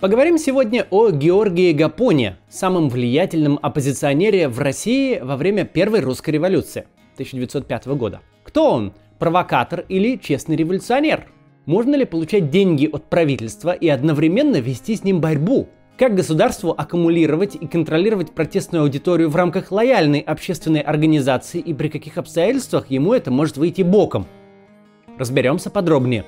Поговорим сегодня о Георгии Гапоне, самом влиятельном оппозиционере в России во время Первой русской революции 1905 года. Кто он? Провокатор или честный революционер? Можно ли получать деньги от правительства и одновременно вести с ним борьбу? Как государству аккумулировать и контролировать протестную аудиторию в рамках лояльной общественной организации и при каких обстоятельствах ему это может выйти боком? Разберемся подробнее.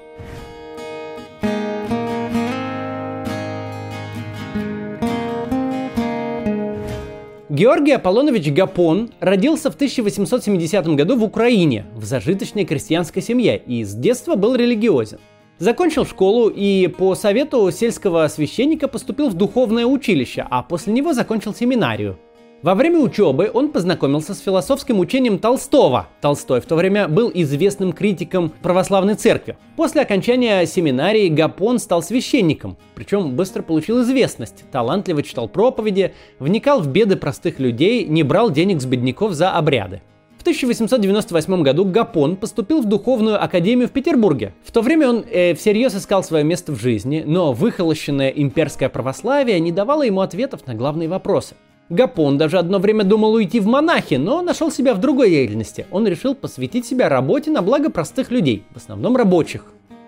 Георгий Аполлонович Гапон родился в 1870 году в Украине, в зажиточной крестьянской семье и с детства был религиозен. Закончил школу и по совету сельского священника поступил в духовное училище, а после него закончил семинарию. Во время учебы он познакомился с философским учением Толстого. Толстой в то время был известным критиком православной церкви. После окончания семинарии Гапон стал священником, причем быстро получил известность, талантливо читал проповеди, вникал в беды простых людей, не брал денег с бедняков за обряды. В 1898 году Гапон поступил в духовную академию в Петербурге. В то время он э, всерьез искал свое место в жизни, но выхолощенное имперское православие не давало ему ответов на главные вопросы. Гапон даже одно время думал уйти в монахи, но нашел себя в другой деятельности. Он решил посвятить себя работе на благо простых людей, в основном рабочих.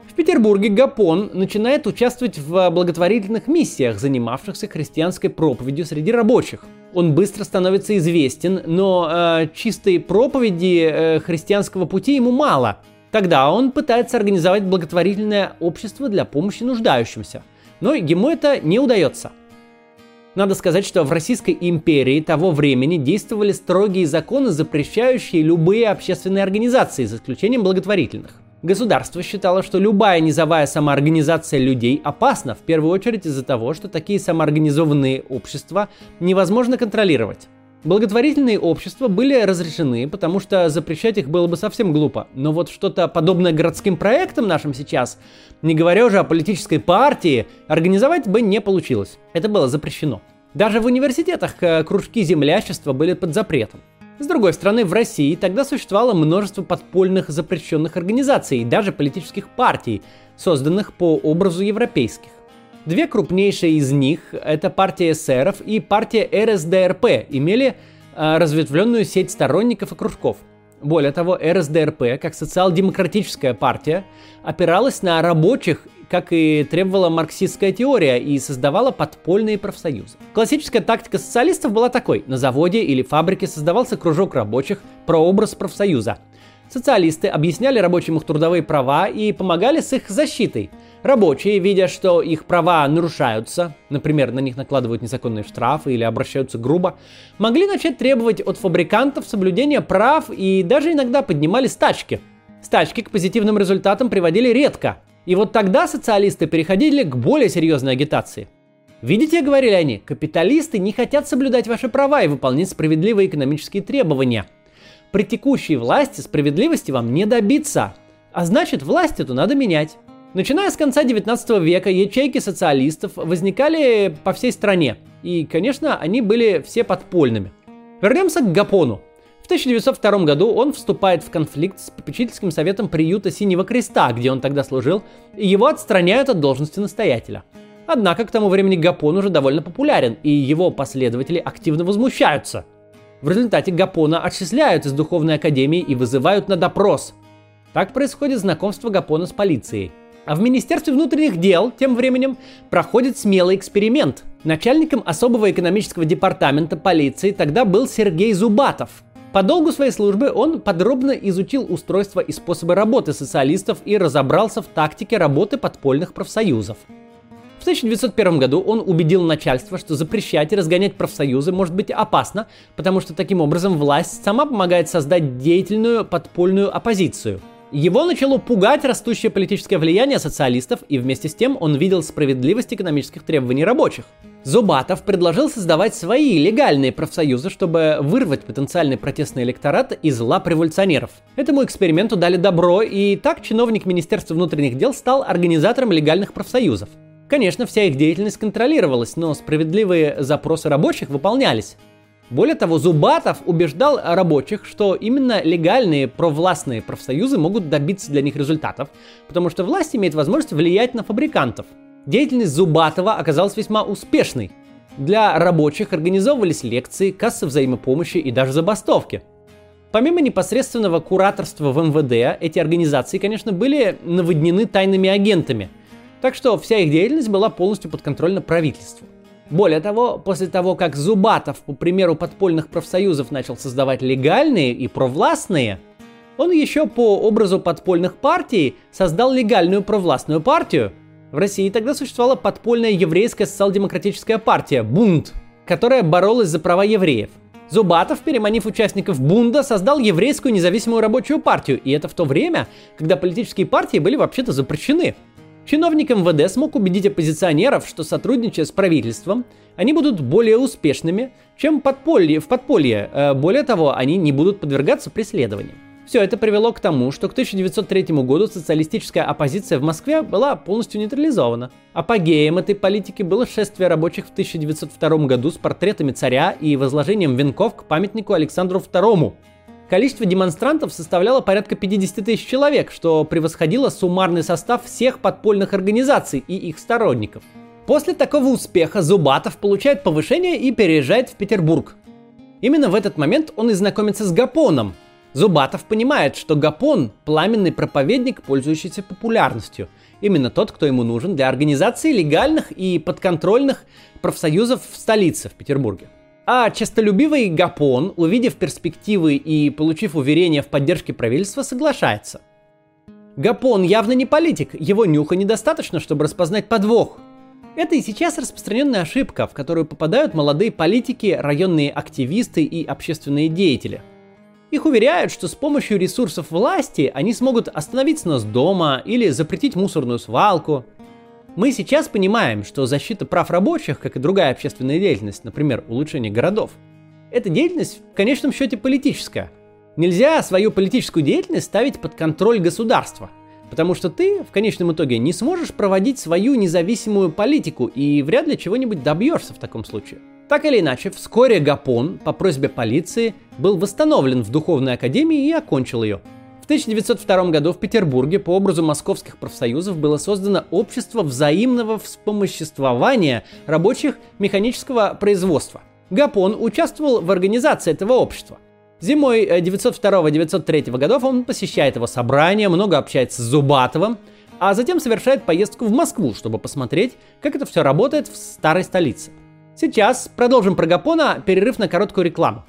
В Петербурге Гапон начинает участвовать в благотворительных миссиях, занимавшихся христианской проповедью среди рабочих. Он быстро становится известен, но э, чистой проповеди э, христианского пути ему мало. Тогда он пытается организовать благотворительное общество для помощи нуждающимся. Но ему это не удается – надо сказать, что в Российской империи того времени действовали строгие законы, запрещающие любые общественные организации, за исключением благотворительных. Государство считало, что любая низовая самоорганизация людей опасна, в первую очередь из-за того, что такие самоорганизованные общества невозможно контролировать. Благотворительные общества были разрешены, потому что запрещать их было бы совсем глупо. Но вот что-то подобное городским проектам нашим сейчас, не говоря уже о политической партии, организовать бы не получилось. Это было запрещено. Даже в университетах э, кружки землящества были под запретом. С другой стороны, в России тогда существовало множество подпольных запрещенных организаций, даже политических партий, созданных по образу европейских. Две крупнейшие из них, это партия эсеров и партия РСДРП, имели э, разветвленную сеть сторонников и кружков. Более того, РСДРП, как социал-демократическая партия, опиралась на рабочих, как и требовала марксистская теория, и создавала подпольные профсоюзы. Классическая тактика социалистов была такой. На заводе или фабрике создавался кружок рабочих, прообраз профсоюза. Социалисты объясняли рабочим их трудовые права и помогали с их защитой – Рабочие, видя, что их права нарушаются, например, на них накладывают незаконные штрафы или обращаются грубо, могли начать требовать от фабрикантов соблюдения прав и даже иногда поднимали стачки. Стачки к позитивным результатам приводили редко. И вот тогда социалисты переходили к более серьезной агитации. Видите, говорили они, капиталисты не хотят соблюдать ваши права и выполнять справедливые экономические требования. При текущей власти справедливости вам не добиться. А значит, власть эту надо менять. Начиная с конца 19 века ячейки социалистов возникали по всей стране. И, конечно, они были все подпольными. Вернемся к Гапону. В 1902 году он вступает в конфликт с попечительским советом приюта Синего Креста, где он тогда служил, и его отстраняют от должности настоятеля. Однако к тому времени Гапон уже довольно популярен, и его последователи активно возмущаются. В результате Гапона отчисляют из духовной академии и вызывают на допрос. Так происходит знакомство Гапона с полицией – а в Министерстве внутренних дел тем временем проходит смелый эксперимент. Начальником особого экономического департамента полиции тогда был Сергей Зубатов. По долгу своей службы он подробно изучил устройство и способы работы социалистов и разобрался в тактике работы подпольных профсоюзов. В 1901 году он убедил начальство, что запрещать и разгонять профсоюзы может быть опасно, потому что таким образом власть сама помогает создать деятельную подпольную оппозицию – его начало пугать растущее политическое влияние социалистов, и вместе с тем он видел справедливость экономических требований рабочих. Зубатов предложил создавать свои легальные профсоюзы, чтобы вырвать потенциальный протестный электорат из лап революционеров. Этому эксперименту дали добро, и так чиновник Министерства внутренних дел стал организатором легальных профсоюзов. Конечно, вся их деятельность контролировалась, но справедливые запросы рабочих выполнялись. Более того, Зубатов убеждал рабочих, что именно легальные провластные профсоюзы могут добиться для них результатов, потому что власть имеет возможность влиять на фабрикантов. Деятельность Зубатова оказалась весьма успешной. Для рабочих организовывались лекции, кассы взаимопомощи и даже забастовки. Помимо непосредственного кураторства в МВД, эти организации, конечно, были наводнены тайными агентами, так что вся их деятельность была полностью подконтрольна правительству. Более того, после того, как Зубатов, по примеру подпольных профсоюзов, начал создавать легальные и провластные, он еще по образу подпольных партий создал легальную провластную партию. В России тогда существовала подпольная еврейская социал-демократическая партия «Бунт», которая боролась за права евреев. Зубатов, переманив участников Бунда, создал еврейскую независимую рабочую партию, и это в то время, когда политические партии были вообще-то запрещены. Чиновник МВД смог убедить оппозиционеров, что сотрудничая с правительством, они будут более успешными, чем подполье, в подполье. Э, более того, они не будут подвергаться преследованиям. Все это привело к тому, что к 1903 году социалистическая оппозиция в Москве была полностью нейтрализована. Апогеем этой политики было шествие рабочих в 1902 году с портретами царя и возложением венков к памятнику Александру II. Количество демонстрантов составляло порядка 50 тысяч человек, что превосходило суммарный состав всех подпольных организаций и их сторонников. После такого успеха Зубатов получает повышение и переезжает в Петербург. Именно в этот момент он и знакомится с Гапоном, Зубатов понимает, что Гапон – пламенный проповедник, пользующийся популярностью. Именно тот, кто ему нужен для организации легальных и подконтрольных профсоюзов в столице, в Петербурге. А честолюбивый Гапон, увидев перспективы и получив уверение в поддержке правительства, соглашается. Гапон явно не политик, его нюха недостаточно, чтобы распознать подвох. Это и сейчас распространенная ошибка, в которую попадают молодые политики, районные активисты и общественные деятели – их уверяют, что с помощью ресурсов власти они смогут остановить снос дома или запретить мусорную свалку. Мы сейчас понимаем, что защита прав рабочих, как и другая общественная деятельность, например, улучшение городов, эта деятельность в конечном счете политическая. Нельзя свою политическую деятельность ставить под контроль государства, потому что ты в конечном итоге не сможешь проводить свою независимую политику и вряд ли чего-нибудь добьешься в таком случае. Так или иначе, вскоре Гапон по просьбе полиции был восстановлен в Духовной Академии и окончил ее. В 1902 году в Петербурге по образу московских профсоюзов было создано общество взаимного вспомоществования рабочих механического производства. Гапон участвовал в организации этого общества. Зимой 1902-1903 годов он посещает его собрания, много общается с Зубатовым, а затем совершает поездку в Москву, чтобы посмотреть, как это все работает в старой столице. Сейчас продолжим про Гапона, перерыв на короткую рекламу.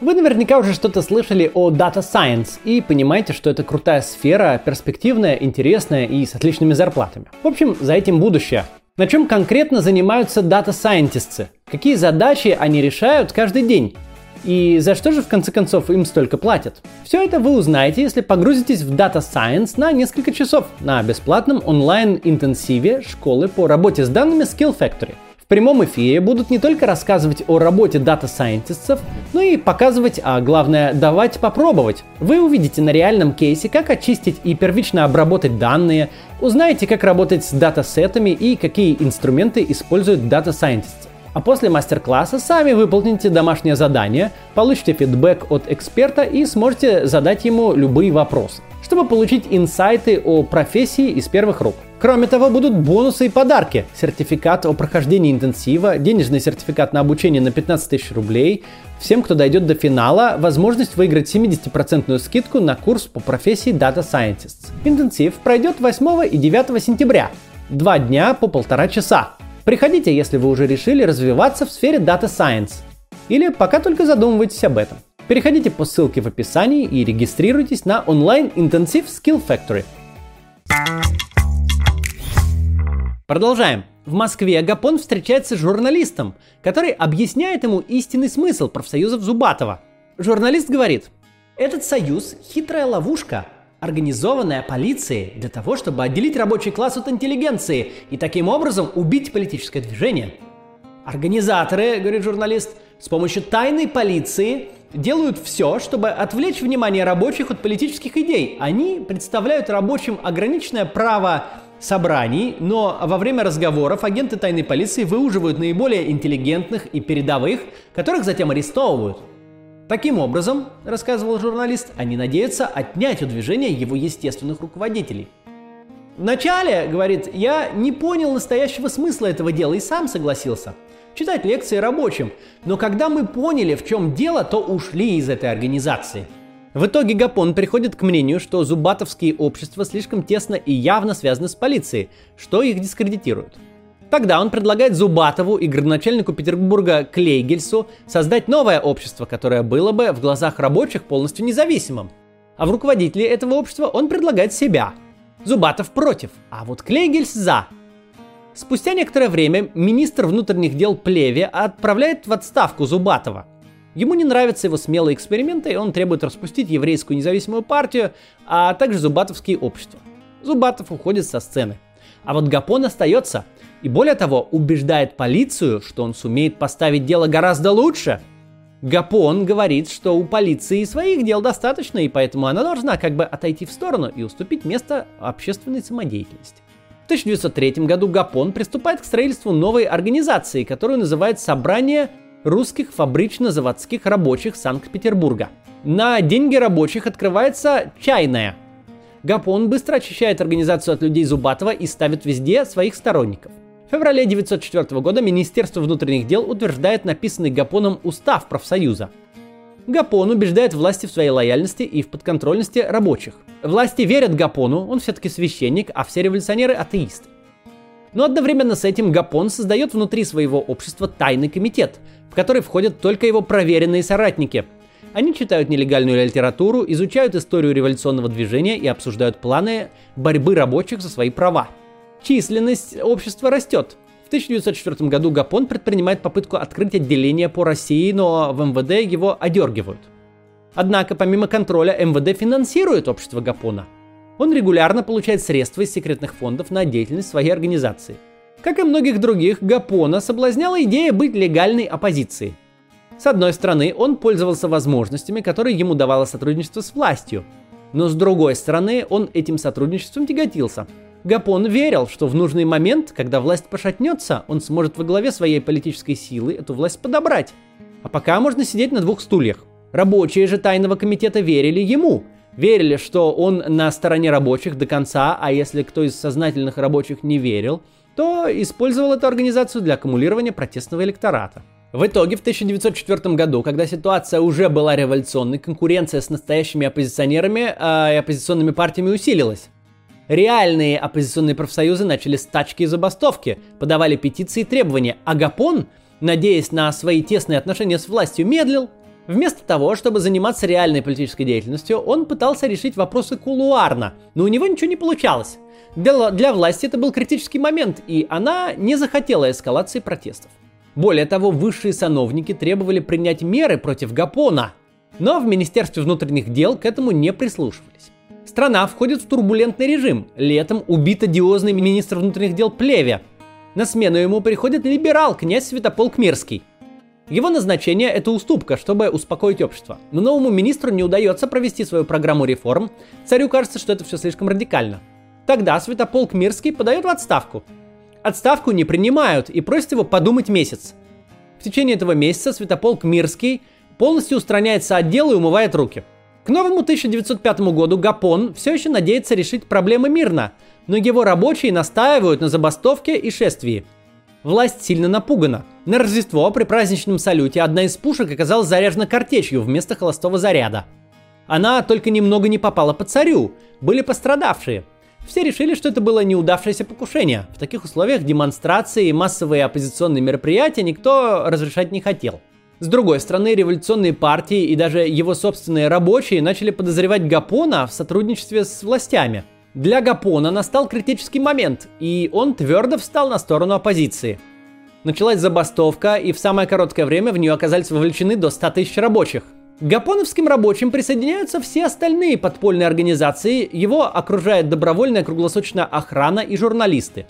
Вы наверняка уже что-то слышали о Data Science и понимаете, что это крутая сфера, перспективная, интересная и с отличными зарплатами. В общем, за этим будущее. На чем конкретно занимаются Data Scientists? Какие задачи они решают каждый день? И за что же в конце концов им столько платят? Все это вы узнаете, если погрузитесь в Data Science на несколько часов на бесплатном онлайн-интенсиве школы по работе с данными Skill Factory. Прямом эфире будут не только рассказывать о работе дата сайентистов, но и показывать, а главное давать попробовать. Вы увидите на реальном кейсе, как очистить и первично обработать данные, узнаете, как работать с датасетами и какие инструменты используют дата сайентисты. А после мастер-класса сами выполните домашнее задание, получите фидбэк от эксперта и сможете задать ему любые вопросы, чтобы получить инсайты о профессии из первых рук. Кроме того, будут бонусы и подарки. Сертификат о прохождении интенсива, денежный сертификат на обучение на 15 тысяч рублей. Всем, кто дойдет до финала, возможность выиграть 70% скидку на курс по профессии Data Scientist. Интенсив пройдет 8 и 9 сентября. Два дня по полтора часа. Приходите, если вы уже решили развиваться в сфере Data Science или пока только задумываетесь об этом. Переходите по ссылке в описании и регистрируйтесь на онлайн-интенсив Skill Factory. Продолжаем. В Москве Гапон встречается с журналистом, который объясняет ему истинный смысл профсоюзов Зубатова. Журналист говорит, этот союз – хитрая ловушка, организованная полицией для того, чтобы отделить рабочий класс от интеллигенции и таким образом убить политическое движение. Организаторы, говорит журналист, с помощью тайной полиции делают все, чтобы отвлечь внимание рабочих от политических идей. Они представляют рабочим ограниченное право собраний, но во время разговоров агенты тайной полиции выуживают наиболее интеллигентных и передовых, которых затем арестовывают. Таким образом, рассказывал журналист, они надеются отнять у движения его естественных руководителей. Вначале, говорит, я не понял настоящего смысла этого дела и сам согласился читать лекции рабочим. Но когда мы поняли, в чем дело, то ушли из этой организации. В итоге Гапон приходит к мнению, что зубатовские общества слишком тесно и явно связаны с полицией, что их дискредитирует. Тогда он предлагает Зубатову и градоначальнику Петербурга Клейгельсу создать новое общество, которое было бы в глазах рабочих полностью независимым. А в руководителе этого общества он предлагает себя. Зубатов против, а вот Клейгельс за. Спустя некоторое время министр внутренних дел Плеве отправляет в отставку Зубатова. Ему не нравятся его смелые эксперименты, и он требует распустить еврейскую независимую партию, а также зубатовские общества. Зубатов уходит со сцены. А вот Гапон остается – и более того, убеждает полицию, что он сумеет поставить дело гораздо лучше. Гапон говорит, что у полиции своих дел достаточно, и поэтому она должна как бы отойти в сторону и уступить место общественной самодеятельности. В 1903 году Гапон приступает к строительству новой организации, которую называют «Собрание русских фабрично-заводских рабочих Санкт-Петербурга». На деньги рабочих открывается чайная. Гапон быстро очищает организацию от людей Зубатова и ставит везде своих сторонников. В феврале 1904 года Министерство внутренних дел утверждает написанный Гапоном устав профсоюза. Гапон убеждает власти в своей лояльности и в подконтрольности рабочих. Власти верят Гапону, он все-таки священник, а все революционеры атеисты. Но одновременно с этим Гапон создает внутри своего общества тайный комитет, в который входят только его проверенные соратники. Они читают нелегальную литературу, изучают историю революционного движения и обсуждают планы борьбы рабочих за свои права – Численность общества растет. В 1904 году Гапон предпринимает попытку открыть отделение по России, но в МВД его одергивают. Однако, помимо контроля, МВД финансирует общество Гапона. Он регулярно получает средства из секретных фондов на деятельность своей организации. Как и многих других, Гапона соблазняла идея быть легальной оппозицией. С одной стороны, он пользовался возможностями, которые ему давало сотрудничество с властью. Но с другой стороны, он этим сотрудничеством тяготился – Гапон верил, что в нужный момент, когда власть пошатнется, он сможет во главе своей политической силы эту власть подобрать. А пока можно сидеть на двух стульях. Рабочие же тайного комитета верили ему. Верили, что он на стороне рабочих до конца, а если кто из сознательных рабочих не верил, то использовал эту организацию для аккумулирования протестного электората. В итоге в 1904 году, когда ситуация уже была революционной, конкуренция с настоящими оппозиционерами э, и оппозиционными партиями усилилась. Реальные оппозиционные профсоюзы начали стачки и забастовки, подавали петиции и требования, а Гапон, надеясь на свои тесные отношения с властью, медлил. Вместо того, чтобы заниматься реальной политической деятельностью, он пытался решить вопросы кулуарно, но у него ничего не получалось. Для, для власти это был критический момент, и она не захотела эскалации протестов. Более того, высшие сановники требовали принять меры против Гапона, но в Министерстве внутренних дел к этому не прислушивались. Страна входит в турбулентный режим. Летом убит одиозный министр внутренних дел Плеве. На смену ему приходит либерал, князь Святополк Мирский. Его назначение – это уступка, чтобы успокоить общество. Но новому министру не удается провести свою программу реформ. Царю кажется, что это все слишком радикально. Тогда Святополк Мирский подает в отставку. Отставку не принимают и просят его подумать месяц. В течение этого месяца Святополк Мирский полностью устраняется от дела и умывает руки – к новому 1905 году Гапон все еще надеется решить проблемы мирно, но его рабочие настаивают на забастовке и шествии. Власть сильно напугана. На Рождество при праздничном салюте одна из пушек оказалась заряжена картечью вместо холостого заряда. Она только немного не попала по царю, были пострадавшие. Все решили, что это было неудавшееся покушение. В таких условиях демонстрации и массовые оппозиционные мероприятия никто разрешать не хотел. С другой стороны, революционные партии и даже его собственные рабочие начали подозревать Гапона в сотрудничестве с властями. Для Гапона настал критический момент, и он твердо встал на сторону оппозиции. Началась забастовка, и в самое короткое время в нее оказались вовлечены до 100 тысяч рабочих. К гапоновским рабочим присоединяются все остальные подпольные организации, его окружает добровольная круглосуточная охрана и журналисты.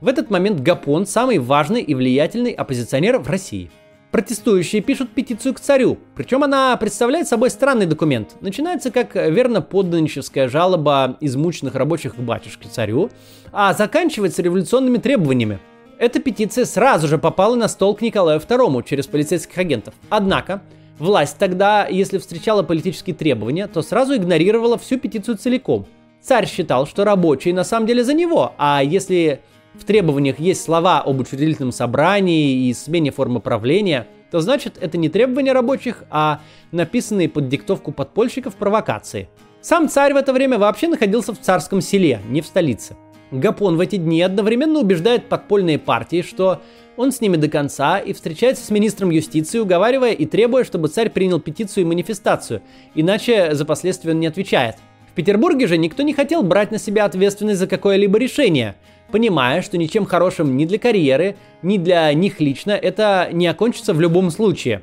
В этот момент Гапон самый важный и влиятельный оппозиционер в России – Протестующие пишут петицию к царю, причем она представляет собой странный документ. Начинается как верно подданническая жалоба измученных рабочих к батюшке царю, а заканчивается революционными требованиями. Эта петиция сразу же попала на стол к Николаю II через полицейских агентов. Однако, власть тогда, если встречала политические требования, то сразу игнорировала всю петицию целиком. Царь считал, что рабочие на самом деле за него, а если в требованиях есть слова об учредительном собрании и смене формы правления, то значит это не требования рабочих, а написанные под диктовку подпольщиков провокации. Сам царь в это время вообще находился в царском селе, не в столице. Гапон в эти дни одновременно убеждает подпольные партии, что он с ними до конца и встречается с министром юстиции, уговаривая и требуя, чтобы царь принял петицию и манифестацию, иначе за последствия он не отвечает. В Петербурге же никто не хотел брать на себя ответственность за какое-либо решение, понимая, что ничем хорошим ни для карьеры, ни для них лично это не окончится в любом случае.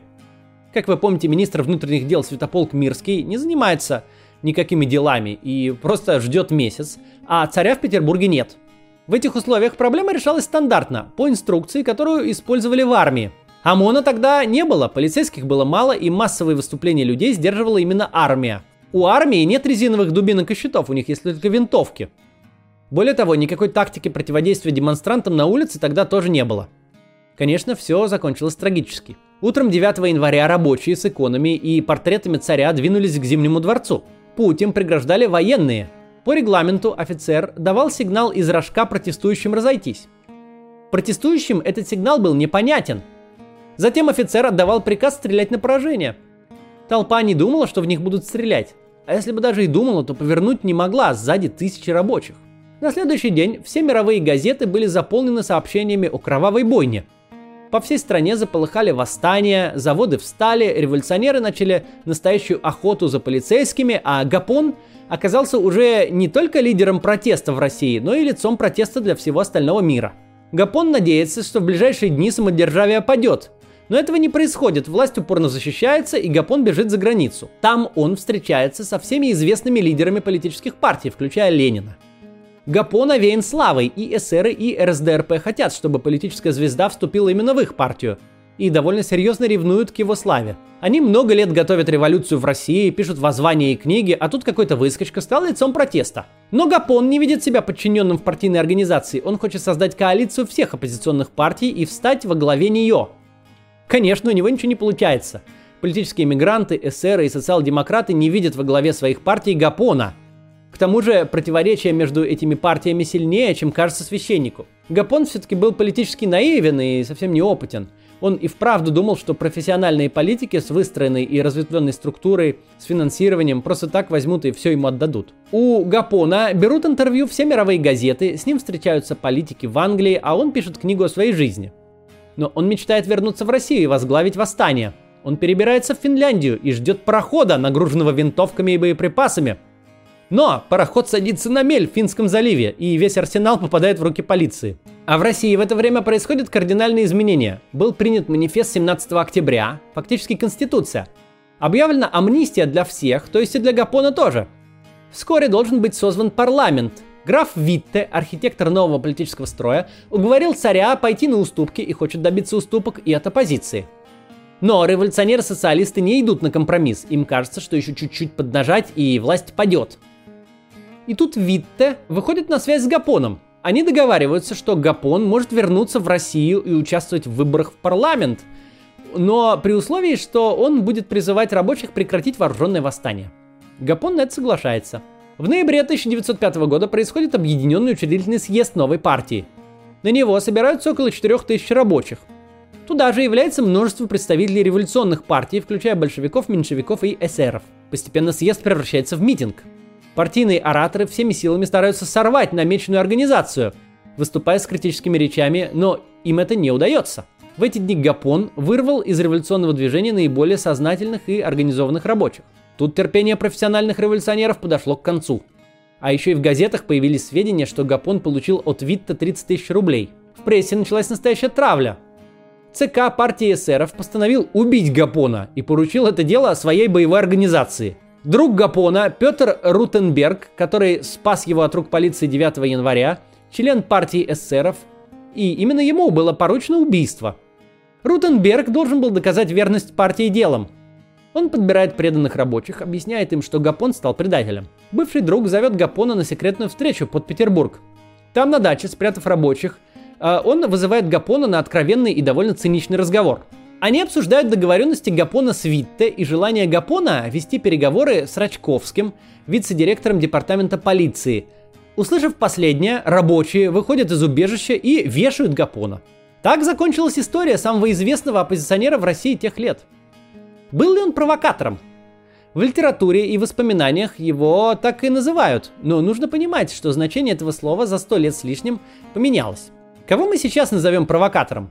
Как вы помните, министр внутренних дел Святополк Мирский не занимается никакими делами и просто ждет месяц, а царя в Петербурге нет. В этих условиях проблема решалась стандартно, по инструкции, которую использовали в армии. ОМОНа тогда не было, полицейских было мало и массовые выступления людей сдерживала именно армия. У армии нет резиновых дубинок и щитов, у них есть только винтовки. Более того, никакой тактики противодействия демонстрантам на улице тогда тоже не было. Конечно, все закончилось трагически. Утром 9 января рабочие с иконами и портретами царя двинулись к Зимнему дворцу. Путь им преграждали военные. По регламенту офицер давал сигнал из рожка протестующим разойтись. Протестующим этот сигнал был непонятен. Затем офицер отдавал приказ стрелять на поражение. Толпа не думала, что в них будут стрелять. А если бы даже и думала, то повернуть не могла, сзади тысячи рабочих. На следующий день все мировые газеты были заполнены сообщениями о кровавой бойне. По всей стране заполыхали восстания, заводы встали, революционеры начали настоящую охоту за полицейскими, а Гапон оказался уже не только лидером протеста в России, но и лицом протеста для всего остального мира. Гапон надеется, что в ближайшие дни самодержавие падет, но этого не происходит, власть упорно защищается, и Гапон бежит за границу. Там он встречается со всеми известными лидерами политических партий, включая Ленина. Гапон овеян славой, и эсеры, и РСДРП хотят, чтобы политическая звезда вступила именно в их партию. И довольно серьезно ревнуют к его славе. Они много лет готовят революцию в России, пишут воззвания и книги, а тут какой-то выскочка стал лицом протеста. Но Гапон не видит себя подчиненным в партийной организации, он хочет создать коалицию всех оппозиционных партий и встать во главе нее. Конечно, у него ничего не получается. Политические мигранты, эсеры и социал-демократы не видят во главе своих партий Гапона – к тому же противоречие между этими партиями сильнее, чем кажется священнику. Гапон все-таки был политически наивен и совсем неопытен. Он и вправду думал, что профессиональные политики с выстроенной и разветвленной структурой, с финансированием просто так возьмут и все ему отдадут. У Гапона берут интервью все мировые газеты, с ним встречаются политики в Англии, а он пишет книгу о своей жизни. Но он мечтает вернуться в Россию и возглавить восстание. Он перебирается в Финляндию и ждет парохода, нагруженного винтовками и боеприпасами – но пароход садится на мель в Финском заливе, и весь арсенал попадает в руки полиции. А в России в это время происходят кардинальные изменения. Был принят манифест 17 октября, фактически Конституция. Объявлена амнистия для всех, то есть и для Гапона тоже. Вскоре должен быть созван парламент. Граф Витте, архитектор нового политического строя, уговорил царя пойти на уступки и хочет добиться уступок и от оппозиции. Но революционеры-социалисты не идут на компромисс. Им кажется, что еще чуть-чуть поднажать и власть падет. И тут Витте выходит на связь с Гапоном. Они договариваются, что Гапон может вернуться в Россию и участвовать в выборах в парламент, но при условии, что он будет призывать рабочих прекратить вооруженное восстание. Гапон на это соглашается. В ноябре 1905 года происходит объединенный учредительный съезд новой партии. На него собираются около 4000 рабочих. Туда же является множество представителей революционных партий, включая большевиков, меньшевиков и эсеров. Постепенно съезд превращается в митинг – Партийные ораторы всеми силами стараются сорвать намеченную организацию, выступая с критическими речами, но им это не удается. В эти дни Гапон вырвал из революционного движения наиболее сознательных и организованных рабочих. Тут терпение профессиональных революционеров подошло к концу. А еще и в газетах появились сведения, что Гапон получил от Витта 30 тысяч рублей. В прессе началась настоящая травля. ЦК партии эсеров постановил убить Гапона и поручил это дело своей боевой организации – Друг Гапона Петр Рутенберг, который спас его от рук полиции 9 января, член партии эсеров, и именно ему было поручено убийство. Рутенберг должен был доказать верность партии делом. Он подбирает преданных рабочих, объясняет им, что Гапон стал предателем. Бывший друг зовет Гапона на секретную встречу под Петербург. Там на даче, спрятав рабочих, э, он вызывает Гапона на откровенный и довольно циничный разговор. Они обсуждают договоренности Гапона с Витте и желание Гапона вести переговоры с Рачковским, вице-директором департамента полиции. Услышав последнее, рабочие выходят из убежища и вешают Гапона. Так закончилась история самого известного оппозиционера в России тех лет. Был ли он провокатором? В литературе и воспоминаниях его так и называют, но нужно понимать, что значение этого слова за сто лет с лишним поменялось. Кого мы сейчас назовем провокатором?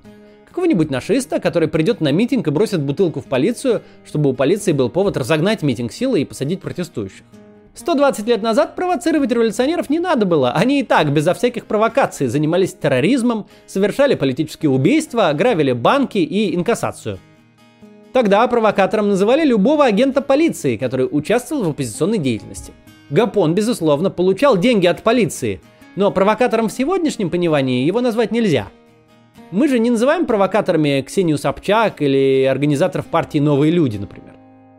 Какого-нибудь нашиста, который придет на митинг и бросит бутылку в полицию, чтобы у полиции был повод разогнать митинг силой и посадить протестующих. 120 лет назад провоцировать революционеров не надо было. Они и так, безо всяких провокаций, занимались терроризмом, совершали политические убийства, грабили банки и инкассацию. Тогда провокатором называли любого агента полиции, который участвовал в оппозиционной деятельности. Гапон, безусловно, получал деньги от полиции, но провокатором в сегодняшнем понимании его назвать нельзя – мы же не называем провокаторами Ксению Собчак или организаторов партии «Новые люди», например.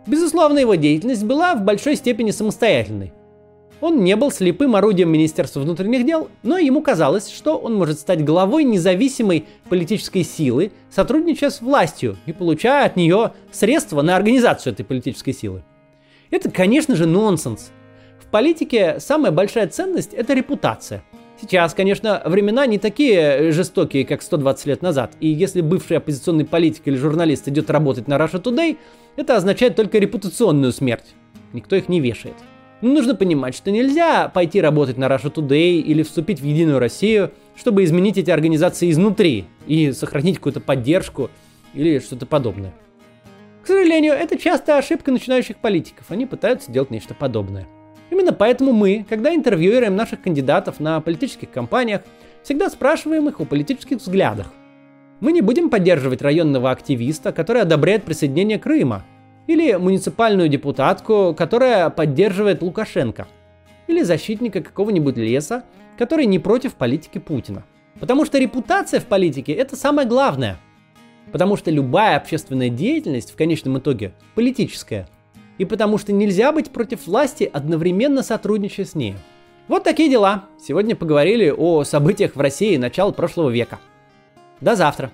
Безусловно, его деятельность была в большой степени самостоятельной. Он не был слепым орудием Министерства внутренних дел, но ему казалось, что он может стать главой независимой политической силы, сотрудничая с властью и получая от нее средства на организацию этой политической силы. Это, конечно же, нонсенс. В политике самая большая ценность – это репутация. Сейчас, конечно, времена не такие жестокие, как 120 лет назад, и если бывший оппозиционный политик или журналист идет работать на Russia Today, это означает только репутационную смерть. Никто их не вешает. Но нужно понимать, что нельзя пойти работать на Russia Today или вступить в Единую Россию, чтобы изменить эти организации изнутри и сохранить какую-то поддержку или что-то подобное. К сожалению, это часто ошибка начинающих политиков. Они пытаются делать нечто подобное. Именно поэтому мы, когда интервьюируем наших кандидатов на политических кампаниях, всегда спрашиваем их о политических взглядах. Мы не будем поддерживать районного активиста, который одобряет присоединение Крыма, или муниципальную депутатку, которая поддерживает Лукашенко, или защитника какого-нибудь леса, который не против политики Путина. Потому что репутация в политике это самое главное. Потому что любая общественная деятельность в конечном итоге политическая – и потому что нельзя быть против власти, одновременно сотрудничая с ней. Вот такие дела. Сегодня поговорили о событиях в России начала прошлого века. До завтра.